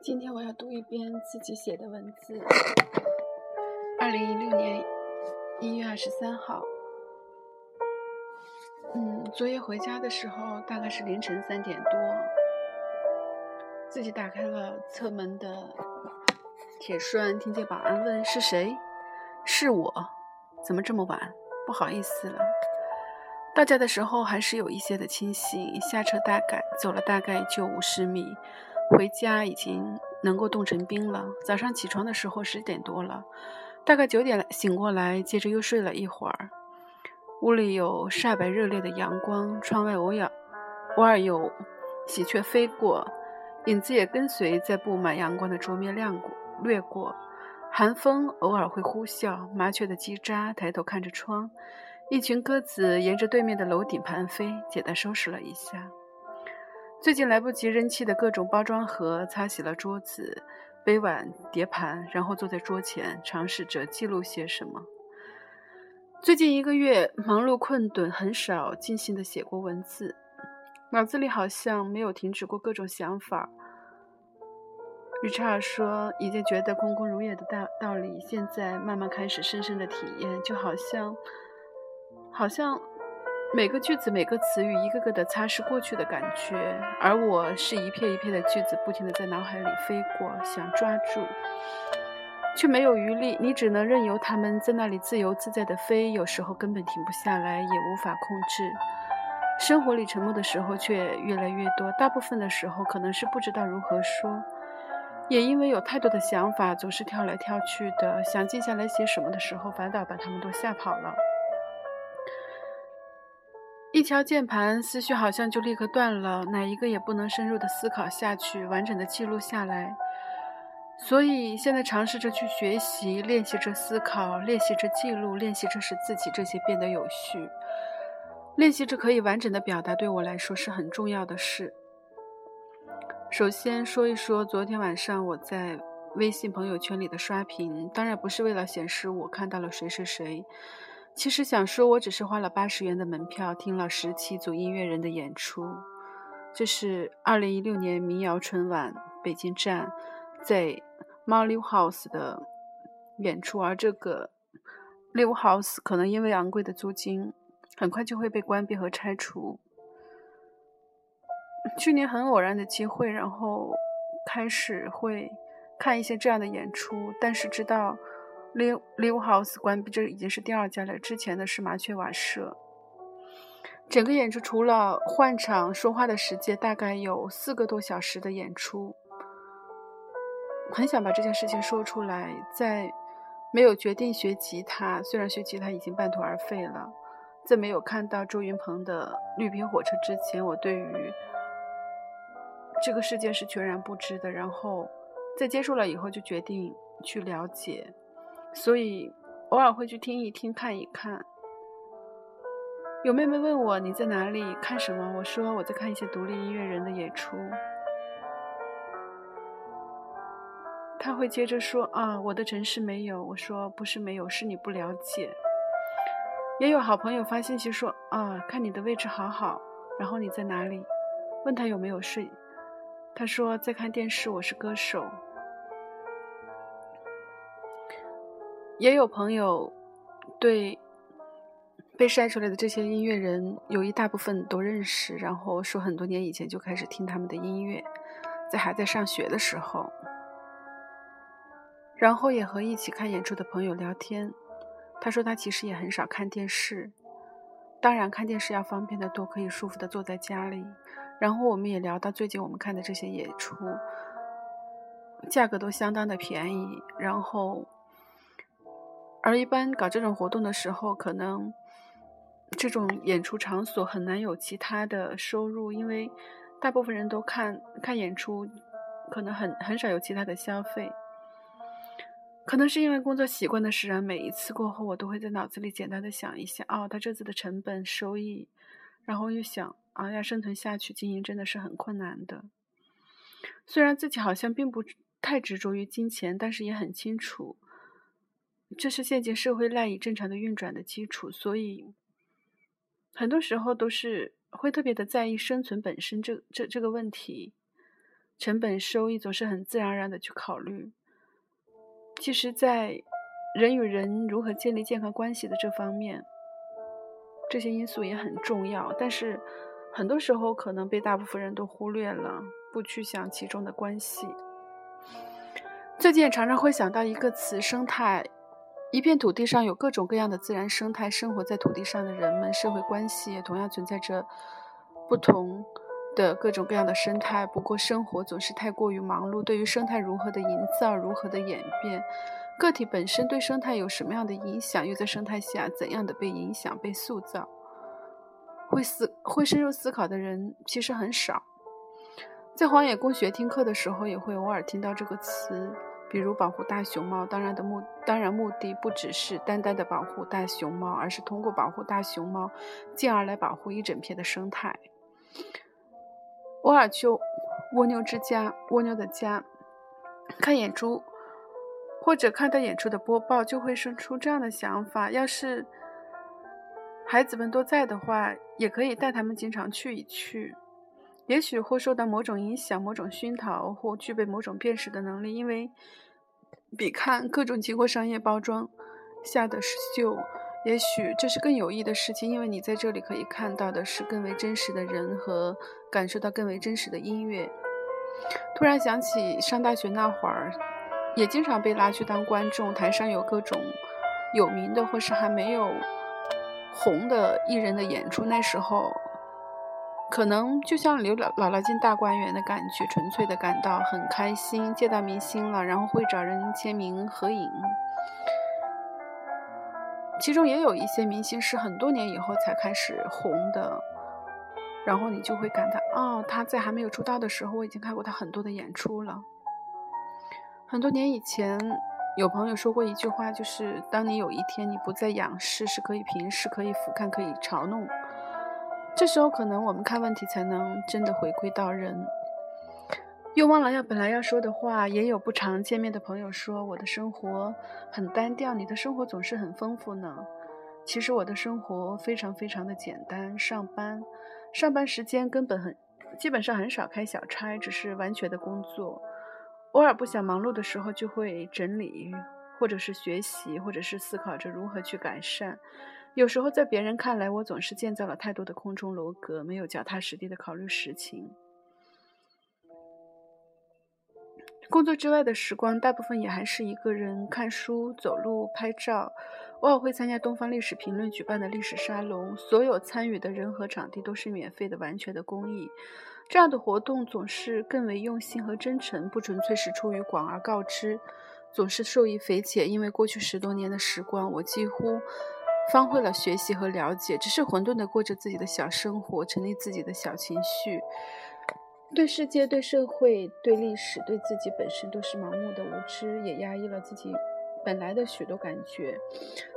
今天我要读一遍自己写的文字。二零一六年一月二十三号，嗯，昨夜回家的时候大概是凌晨三点多，自己打开了侧门的铁栓，听见保安问是谁？是我，怎么这么晚？不好意思了。到家的时候还是有一些的清醒，下车大概走了大概就五十米。回家已经能够冻成冰了。早上起床的时候十点多了，大概九点醒过来，接着又睡了一会儿。屋里有晒白热烈的阳光，窗外偶尔偶尔有喜鹊飞过，影子也跟随在布满阳光的桌面亮过掠过。寒风偶尔会呼啸，麻雀的叽喳。抬头看着窗，一群鸽子沿着对面的楼顶盘飞。简单收拾了一下。最近来不及扔弃的各种包装盒，擦洗了桌子、杯碗碟盘，然后坐在桌前，尝试着记录些什么。最近一个月忙碌困顿，很少尽心的写过文字，脑子里好像没有停止过各种想法。理查尔说：“已经觉得空空如也的道道理，现在慢慢开始深深的体验，就好像，好像。”每个句子、每个词语，一个个的擦拭过去的感觉，而我是一片一片的句子，不停的在脑海里飞过，想抓住，却没有余力。你只能任由它们在那里自由自在的飞，有时候根本停不下来，也无法控制。生活里沉默的时候却越来越多，大部分的时候可能是不知道如何说，也因为有太多的想法，总是跳来跳去的，想静下来写什么的时候，反倒把他们都吓跑了。敲键盘，思绪好像就立刻断了，哪一个也不能深入的思考下去，完整的记录下来。所以现在尝试着去学习，练习着思考，练习着记录，练习着使自己这些变得有序，练习着可以完整的表达，对我来说是很重要的事。首先说一说昨天晚上我在微信朋友圈里的刷屏，当然不是为了显示我看到了谁谁谁。其实想说，我只是花了八十元的门票，听了十七组音乐人的演出。这是二零一六年民谣春晚北京站在猫 live house 的演出，而这个 live house 可能因为昂贵的租金，很快就会被关闭和拆除。去年很偶然的机会，然后开始会看一些这样的演出，但是知道。Live Live House 关闭，这已经是第二家了。之前的是麻雀瓦舍。整个演出除了换场说话的时间，大概有四个多小时的演出。很想把这件事情说出来，在没有决定学吉他，虽然学吉他已经半途而废了，在没有看到周云鹏的《绿皮火车》之前，我对于这个世界是全然不知的。然后在接触了以后，就决定去了解。所以偶尔会去听一听、看一看。有妹妹问我你在哪里看什么，我说我在看一些独立音乐人的演出。他会接着说啊，我的城市没有。我说不是没有，是你不了解。也有好朋友发信息说啊，看你的位置好好。然后你在哪里？问他有没有睡。他说在看电视。我是歌手。也有朋友对被晒出来的这些音乐人有一大部分都认识，然后说很多年以前就开始听他们的音乐，在还在上学的时候，然后也和一起看演出的朋友聊天。他说他其实也很少看电视，当然看电视要方便的多，可以舒服的坐在家里。然后我们也聊到最近我们看的这些演出，价格都相当的便宜，然后。而一般搞这种活动的时候，可能这种演出场所很难有其他的收入，因为大部分人都看看演出，可能很很少有其他的消费。可能是因为工作习惯的使然，每一次过后，我都会在脑子里简单的想一下，哦，他这次的成本收益，然后又想，啊，要生存下去，经营真的是很困难的。虽然自己好像并不太执着于金钱，但是也很清楚。这是现今社会赖以正常的运转的基础，所以很多时候都是会特别的在意生存本身这这这个问题。成本收益总是很自然而然的去考虑。其实，在人与人如何建立健康关系的这方面，这些因素也很重要。但是，很多时候可能被大部分人都忽略了，不去想其中的关系。最近常常会想到一个词——生态。一片土地上有各种各样的自然生态，生活在土地上的人们，社会关系也同样存在着不同的各种各样的生态。不过，生活总是太过于忙碌，对于生态如何的营造、如何的演变，个体本身对生态有什么样的影响，又在生态下怎样的被影响、被塑造，会思会深入思考的人其实很少。在荒野公学听课的时候，也会偶尔听到这个词。比如保护大熊猫，当然的目当然目的不只是单单的保护大熊猫，而是通过保护大熊猫，进而来保护一整片的生态。偶尔去蜗牛之家、蜗牛的家看演出，或者看到演出的播报，就会生出这样的想法：要是孩子们都在的话，也可以带他们经常去一去。也许会受到某种影响、某种熏陶，或具备某种辨识的能力，因为比看各种经过商业包装下的秀，也许这是更有益的事情，因为你在这里可以看到的是更为真实的人和感受到更为真实的音乐。突然想起上大学那会儿，也经常被拉去当观众，台上有各种有名的或是还没有红的艺人的演出，那时候。可能就像刘姥姥进大观园的感觉，纯粹的感到很开心，见到明星了，然后会找人签名合影。其中也有一些明星是很多年以后才开始红的，然后你就会感到，哦，他在还没有出道的时候，我已经看过他很多的演出了。很多年以前，有朋友说过一句话，就是当你有一天你不再仰视，是可以平视，可以俯瞰，可以嘲弄。这时候，可能我们看问题才能真的回归到人。又忘了要本来要说的话，也有不常见面的朋友说我的生活很单调，你的生活总是很丰富呢。其实我的生活非常非常的简单，上班，上班时间根本很，基本上很少开小差，只是完全的工作。偶尔不想忙碌的时候，就会整理，或者是学习，或者是思考着如何去改善。有时候，在别人看来，我总是建造了太多的空中楼阁，没有脚踏实地的考虑实情。工作之外的时光，大部分也还是一个人看书、走路、拍照，偶尔会参加东方历史评论举办的历史沙龙。所有参与的人和场地都是免费的、完全的公益。这样的活动总是更为用心和真诚，不纯粹是出于广而告之，总是受益匪浅。因为过去十多年的时光，我几乎。方会了学习和了解，只是混沌的过着自己的小生活，沉溺自己的小情绪，对世界、对社会、对历史、对自己本身都是盲目的无知，也压抑了自己本来的许多感觉。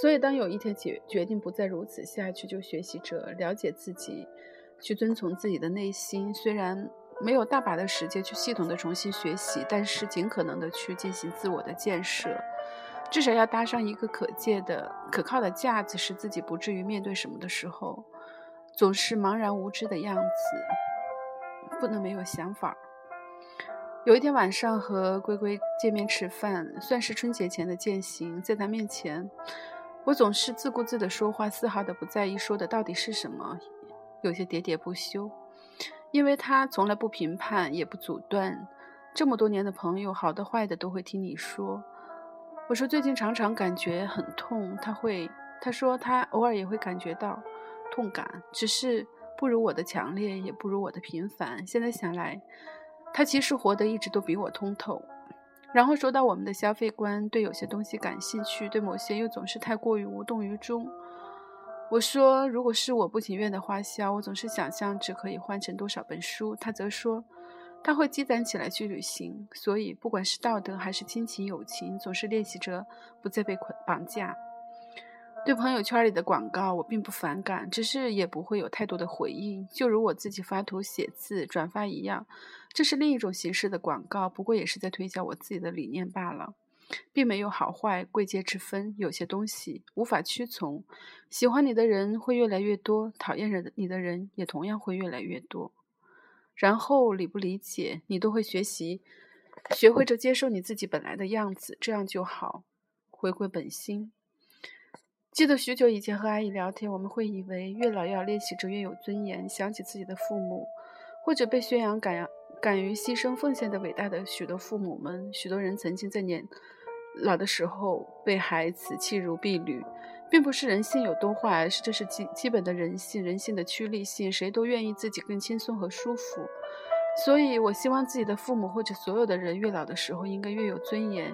所以，当有一天决决定不再如此下去，就学习着了解自己，去遵从自己的内心。虽然没有大把的时间去系统的重新学习，但是尽可能的去进行自我的建设。至少要搭上一个可借的、可靠的架子，使自己不至于面对什么的时候，总是茫然无知的样子。不能没有想法。有一天晚上和龟龟见面吃饭，算是春节前的践行。在他面前，我总是自顾自地说话，丝毫的不在意说的到底是什么，有些喋喋不休。因为他从来不评判，也不阻断。这么多年的朋友，好的坏的都会听你说。我说最近常常感觉很痛，他会，他说他偶尔也会感觉到痛感，只是不如我的强烈，也不如我的频繁。现在想来，他其实活得一直都比我通透。然后说到我们的消费观，对有些东西感兴趣，对某些又总是太过于无动于衷。我说，如果是我不情愿的花销，我总是想象只可以换成多少本书。他则说。他会积攒起来去旅行，所以不管是道德还是亲情友情，总是练习着不再被捆绑架。对朋友圈里的广告，我并不反感，只是也不会有太多的回应，就如我自己发图、写字、转发一样。这是另一种形式的广告，不过也是在推销我自己的理念罢了，并没有好坏贵贱之分。有些东西无法屈从，喜欢你的人会越来越多，讨厌人你的人也同样会越来越多。然后理不理解，你都会学习，学会着接受你自己本来的样子，这样就好，回归本心。记得许久以前和阿姨聊天，我们会以为越老要练习着越有尊严，想起自己的父母，或者被宣扬敢敢于牺牲奉献的伟大的许多父母们。许多人曾经在年老的时候被孩子弃如敝履。并不是人性有多坏，而是这是基基本的人性，人性的趋利性，谁都愿意自己更轻松和舒服。所以，我希望自己的父母或者所有的人越老的时候，应该越有尊严。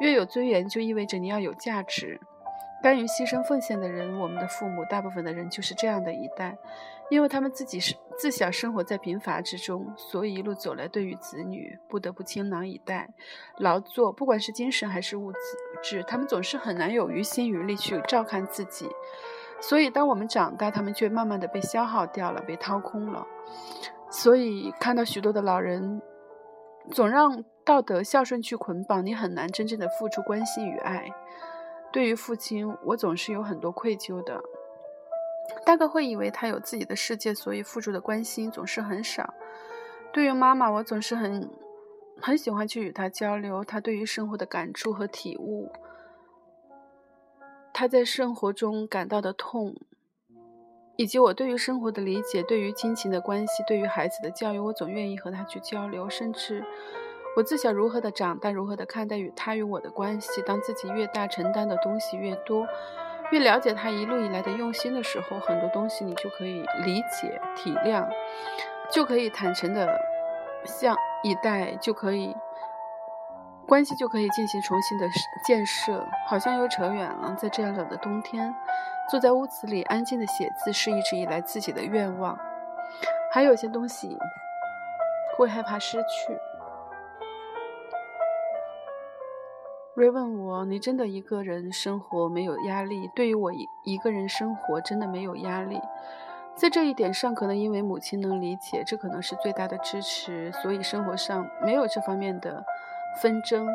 越有尊严，就意味着你要有价值。甘于牺牲奉献的人，我们的父母，大部分的人就是这样的一代，因为他们自己是自小生活在贫乏之中，所以一路走来，对于子女不得不倾囊以待、劳作，不管是精神还是物质，他们总是很难有余心余力去照看自己。所以，当我们长大，他们却慢慢的被消耗掉了，被掏空了。所以，看到许多的老人总让道德孝顺去捆绑，你很难真正的付出关心与爱。对于父亲，我总是有很多愧疚的。大概会以为他有自己的世界，所以付出的关心总是很少。对于妈妈，我总是很很喜欢去与她交流，她对于生活的感触和体悟，她在生活中感到的痛，以及我对于生活的理解，对于亲情的关系，对于孩子的教育，我总愿意和她去交流，甚至。我自小如何的长大，如何的看待与他与我的关系。当自己越大，承担的东西越多，越了解他一路以来的用心的时候，很多东西你就可以理解、体谅，就可以坦诚的向以待，就可以关系就可以进行重新的建设。好像又扯远了。在这样冷的冬天，坐在屋子里安静的写字，是一直以来自己的愿望。还有些东西会害怕失去。瑞问我：“你真的一个人生活没有压力？”对于我一一个人生活真的没有压力，在这一点上，可能因为母亲能理解，这可能是最大的支持，所以生活上没有这方面的纷争。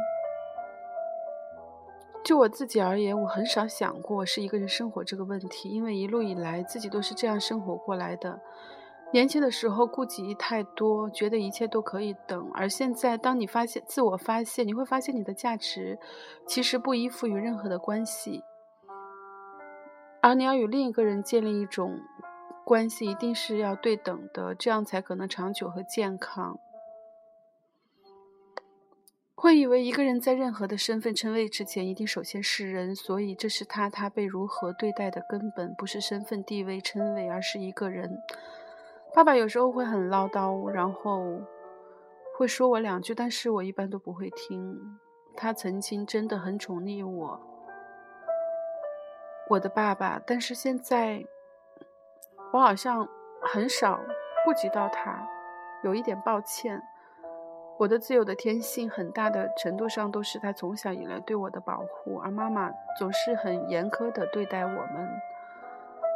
就我自己而言，我很少想过是一个人生活这个问题，因为一路以来自己都是这样生活过来的。年轻的时候顾忌太多，觉得一切都可以等；而现在，当你发现自我发现，你会发现你的价值其实不依附于任何的关系，而你要与另一个人建立一种关系，一定是要对等的，这样才可能长久和健康。会以为一个人在任何的身份称谓之前，一定首先是人，所以这是他他被如何对待的根本，不是身份地位称谓，而是一个人。爸爸有时候会很唠叨，然后会说我两句，但是我一般都不会听。他曾经真的很宠溺我，我的爸爸，但是现在我好像很少顾及到他，有一点抱歉。我的自由的天性，很大的程度上都是他从小以来对我的保护，而妈妈总是很严苛的对待我们，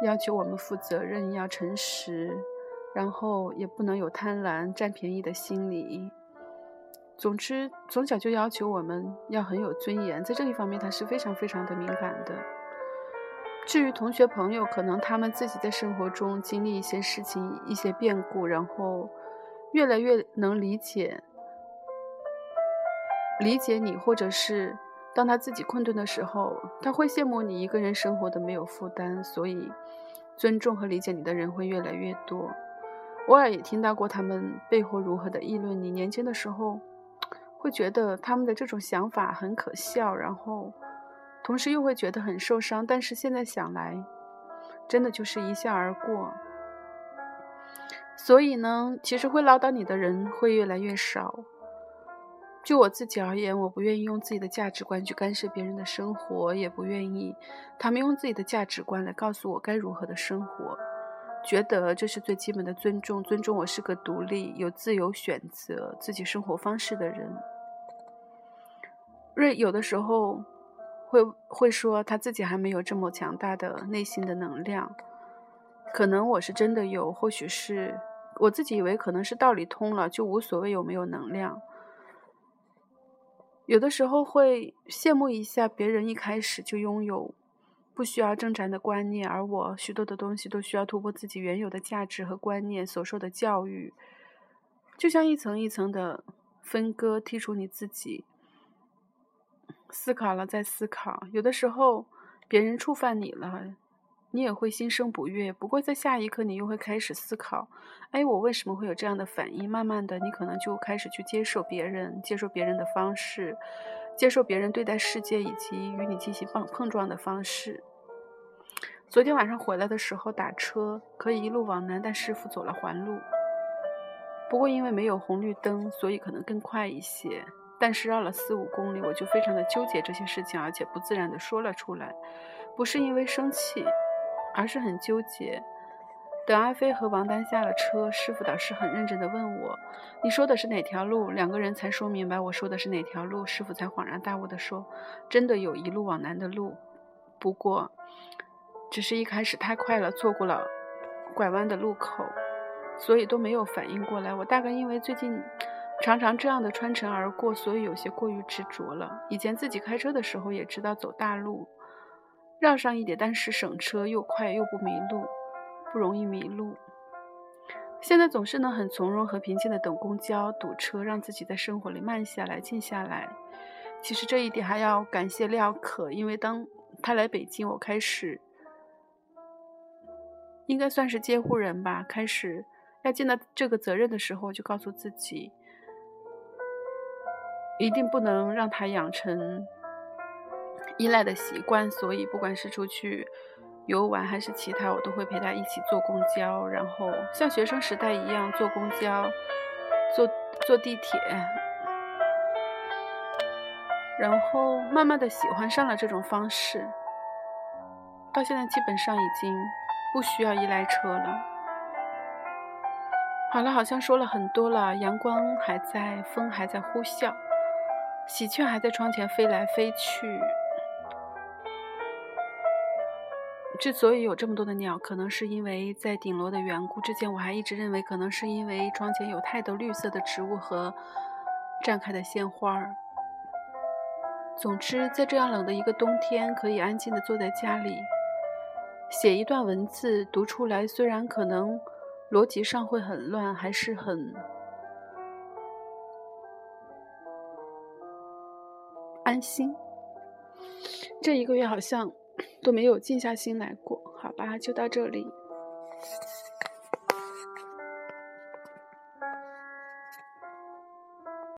要求我们负责任，要诚实。然后也不能有贪婪、占便宜的心理。总之，从小就要求我们要很有尊严，在这一方面他是非常非常的敏感的。至于同学朋友，可能他们自己在生活中经历一些事情、一些变故，然后越来越能理解理解你，或者是当他自己困顿的时候，他会羡慕你一个人生活的没有负担，所以尊重和理解你的人会越来越多。偶尔也听到过他们背后如何的议论你。年轻的时候，会觉得他们的这种想法很可笑，然后同时又会觉得很受伤。但是现在想来，真的就是一笑而过。所以呢，其实会唠叨你的人会越来越少。就我自己而言，我不愿意用自己的价值观去干涉别人的生活，也不愿意他们用自己的价值观来告诉我该如何的生活。觉得这是最基本的尊重，尊重我是个独立、有自由选择自己生活方式的人。瑞有的时候会会说他自己还没有这么强大的内心的能量，可能我是真的有，或许是我自己以为可能是道理通了，就无所谓有没有能量。有的时候会羡慕一下别人一开始就拥有。不需要挣扎的观念，而我许多的东西都需要突破自己原有的价值和观念所受的教育，就像一层一层的分割，剔除你自己。思考了再思考，有的时候别人触犯你了，你也会心生不悦。不过在下一刻，你又会开始思考：哎，我为什么会有这样的反应？慢慢的，你可能就开始去接受别人，接受别人的方式，接受别人对待世界以及与你进行碰碰撞的方式。昨天晚上回来的时候打车可以一路往南，但师傅走了环路。不过因为没有红绿灯，所以可能更快一些。但是绕了四五公里，我就非常的纠结这些事情，而且不自然的说了出来，不是因为生气，而是很纠结。等阿飞和王丹下了车，师傅倒是很认真的问我：“你说的是哪条路？”两个人才说明白我说的是哪条路。师傅才恍然大悟地说：“真的有一路往南的路，不过……”只是一开始太快了，错过了拐弯的路口，所以都没有反应过来。我大概因为最近常常这样的穿城而过，所以有些过于执着了。以前自己开车的时候也知道走大路，绕上一点，但是省车又快又不迷路，不容易迷路。现在总是能很从容和平静的等公交、堵车，让自己在生活里慢下来、静下来。其实这一点还要感谢廖可，因为当他来北京，我开始。应该算是监护人吧。开始要尽到这个责任的时候，就告诉自己，一定不能让他养成依赖的习惯。所以，不管是出去游玩还是其他，我都会陪他一起坐公交，然后像学生时代一样坐公交、坐坐地铁，然后慢慢的喜欢上了这种方式。到现在，基本上已经。不需要依赖车了。好了，好像说了很多了。阳光还在，风还在呼啸，喜鹊还在窗前飞来飞去。之所以有这么多的鸟，可能是因为在顶楼的缘故。之前我还一直认为，可能是因为窗前有太多绿色的植物和绽开的鲜花儿。总之，在这样冷的一个冬天，可以安静的坐在家里。写一段文字读出来，虽然可能逻辑上会很乱，还是很安心。这一个月好像都没有静下心来过，好吧，就到这里。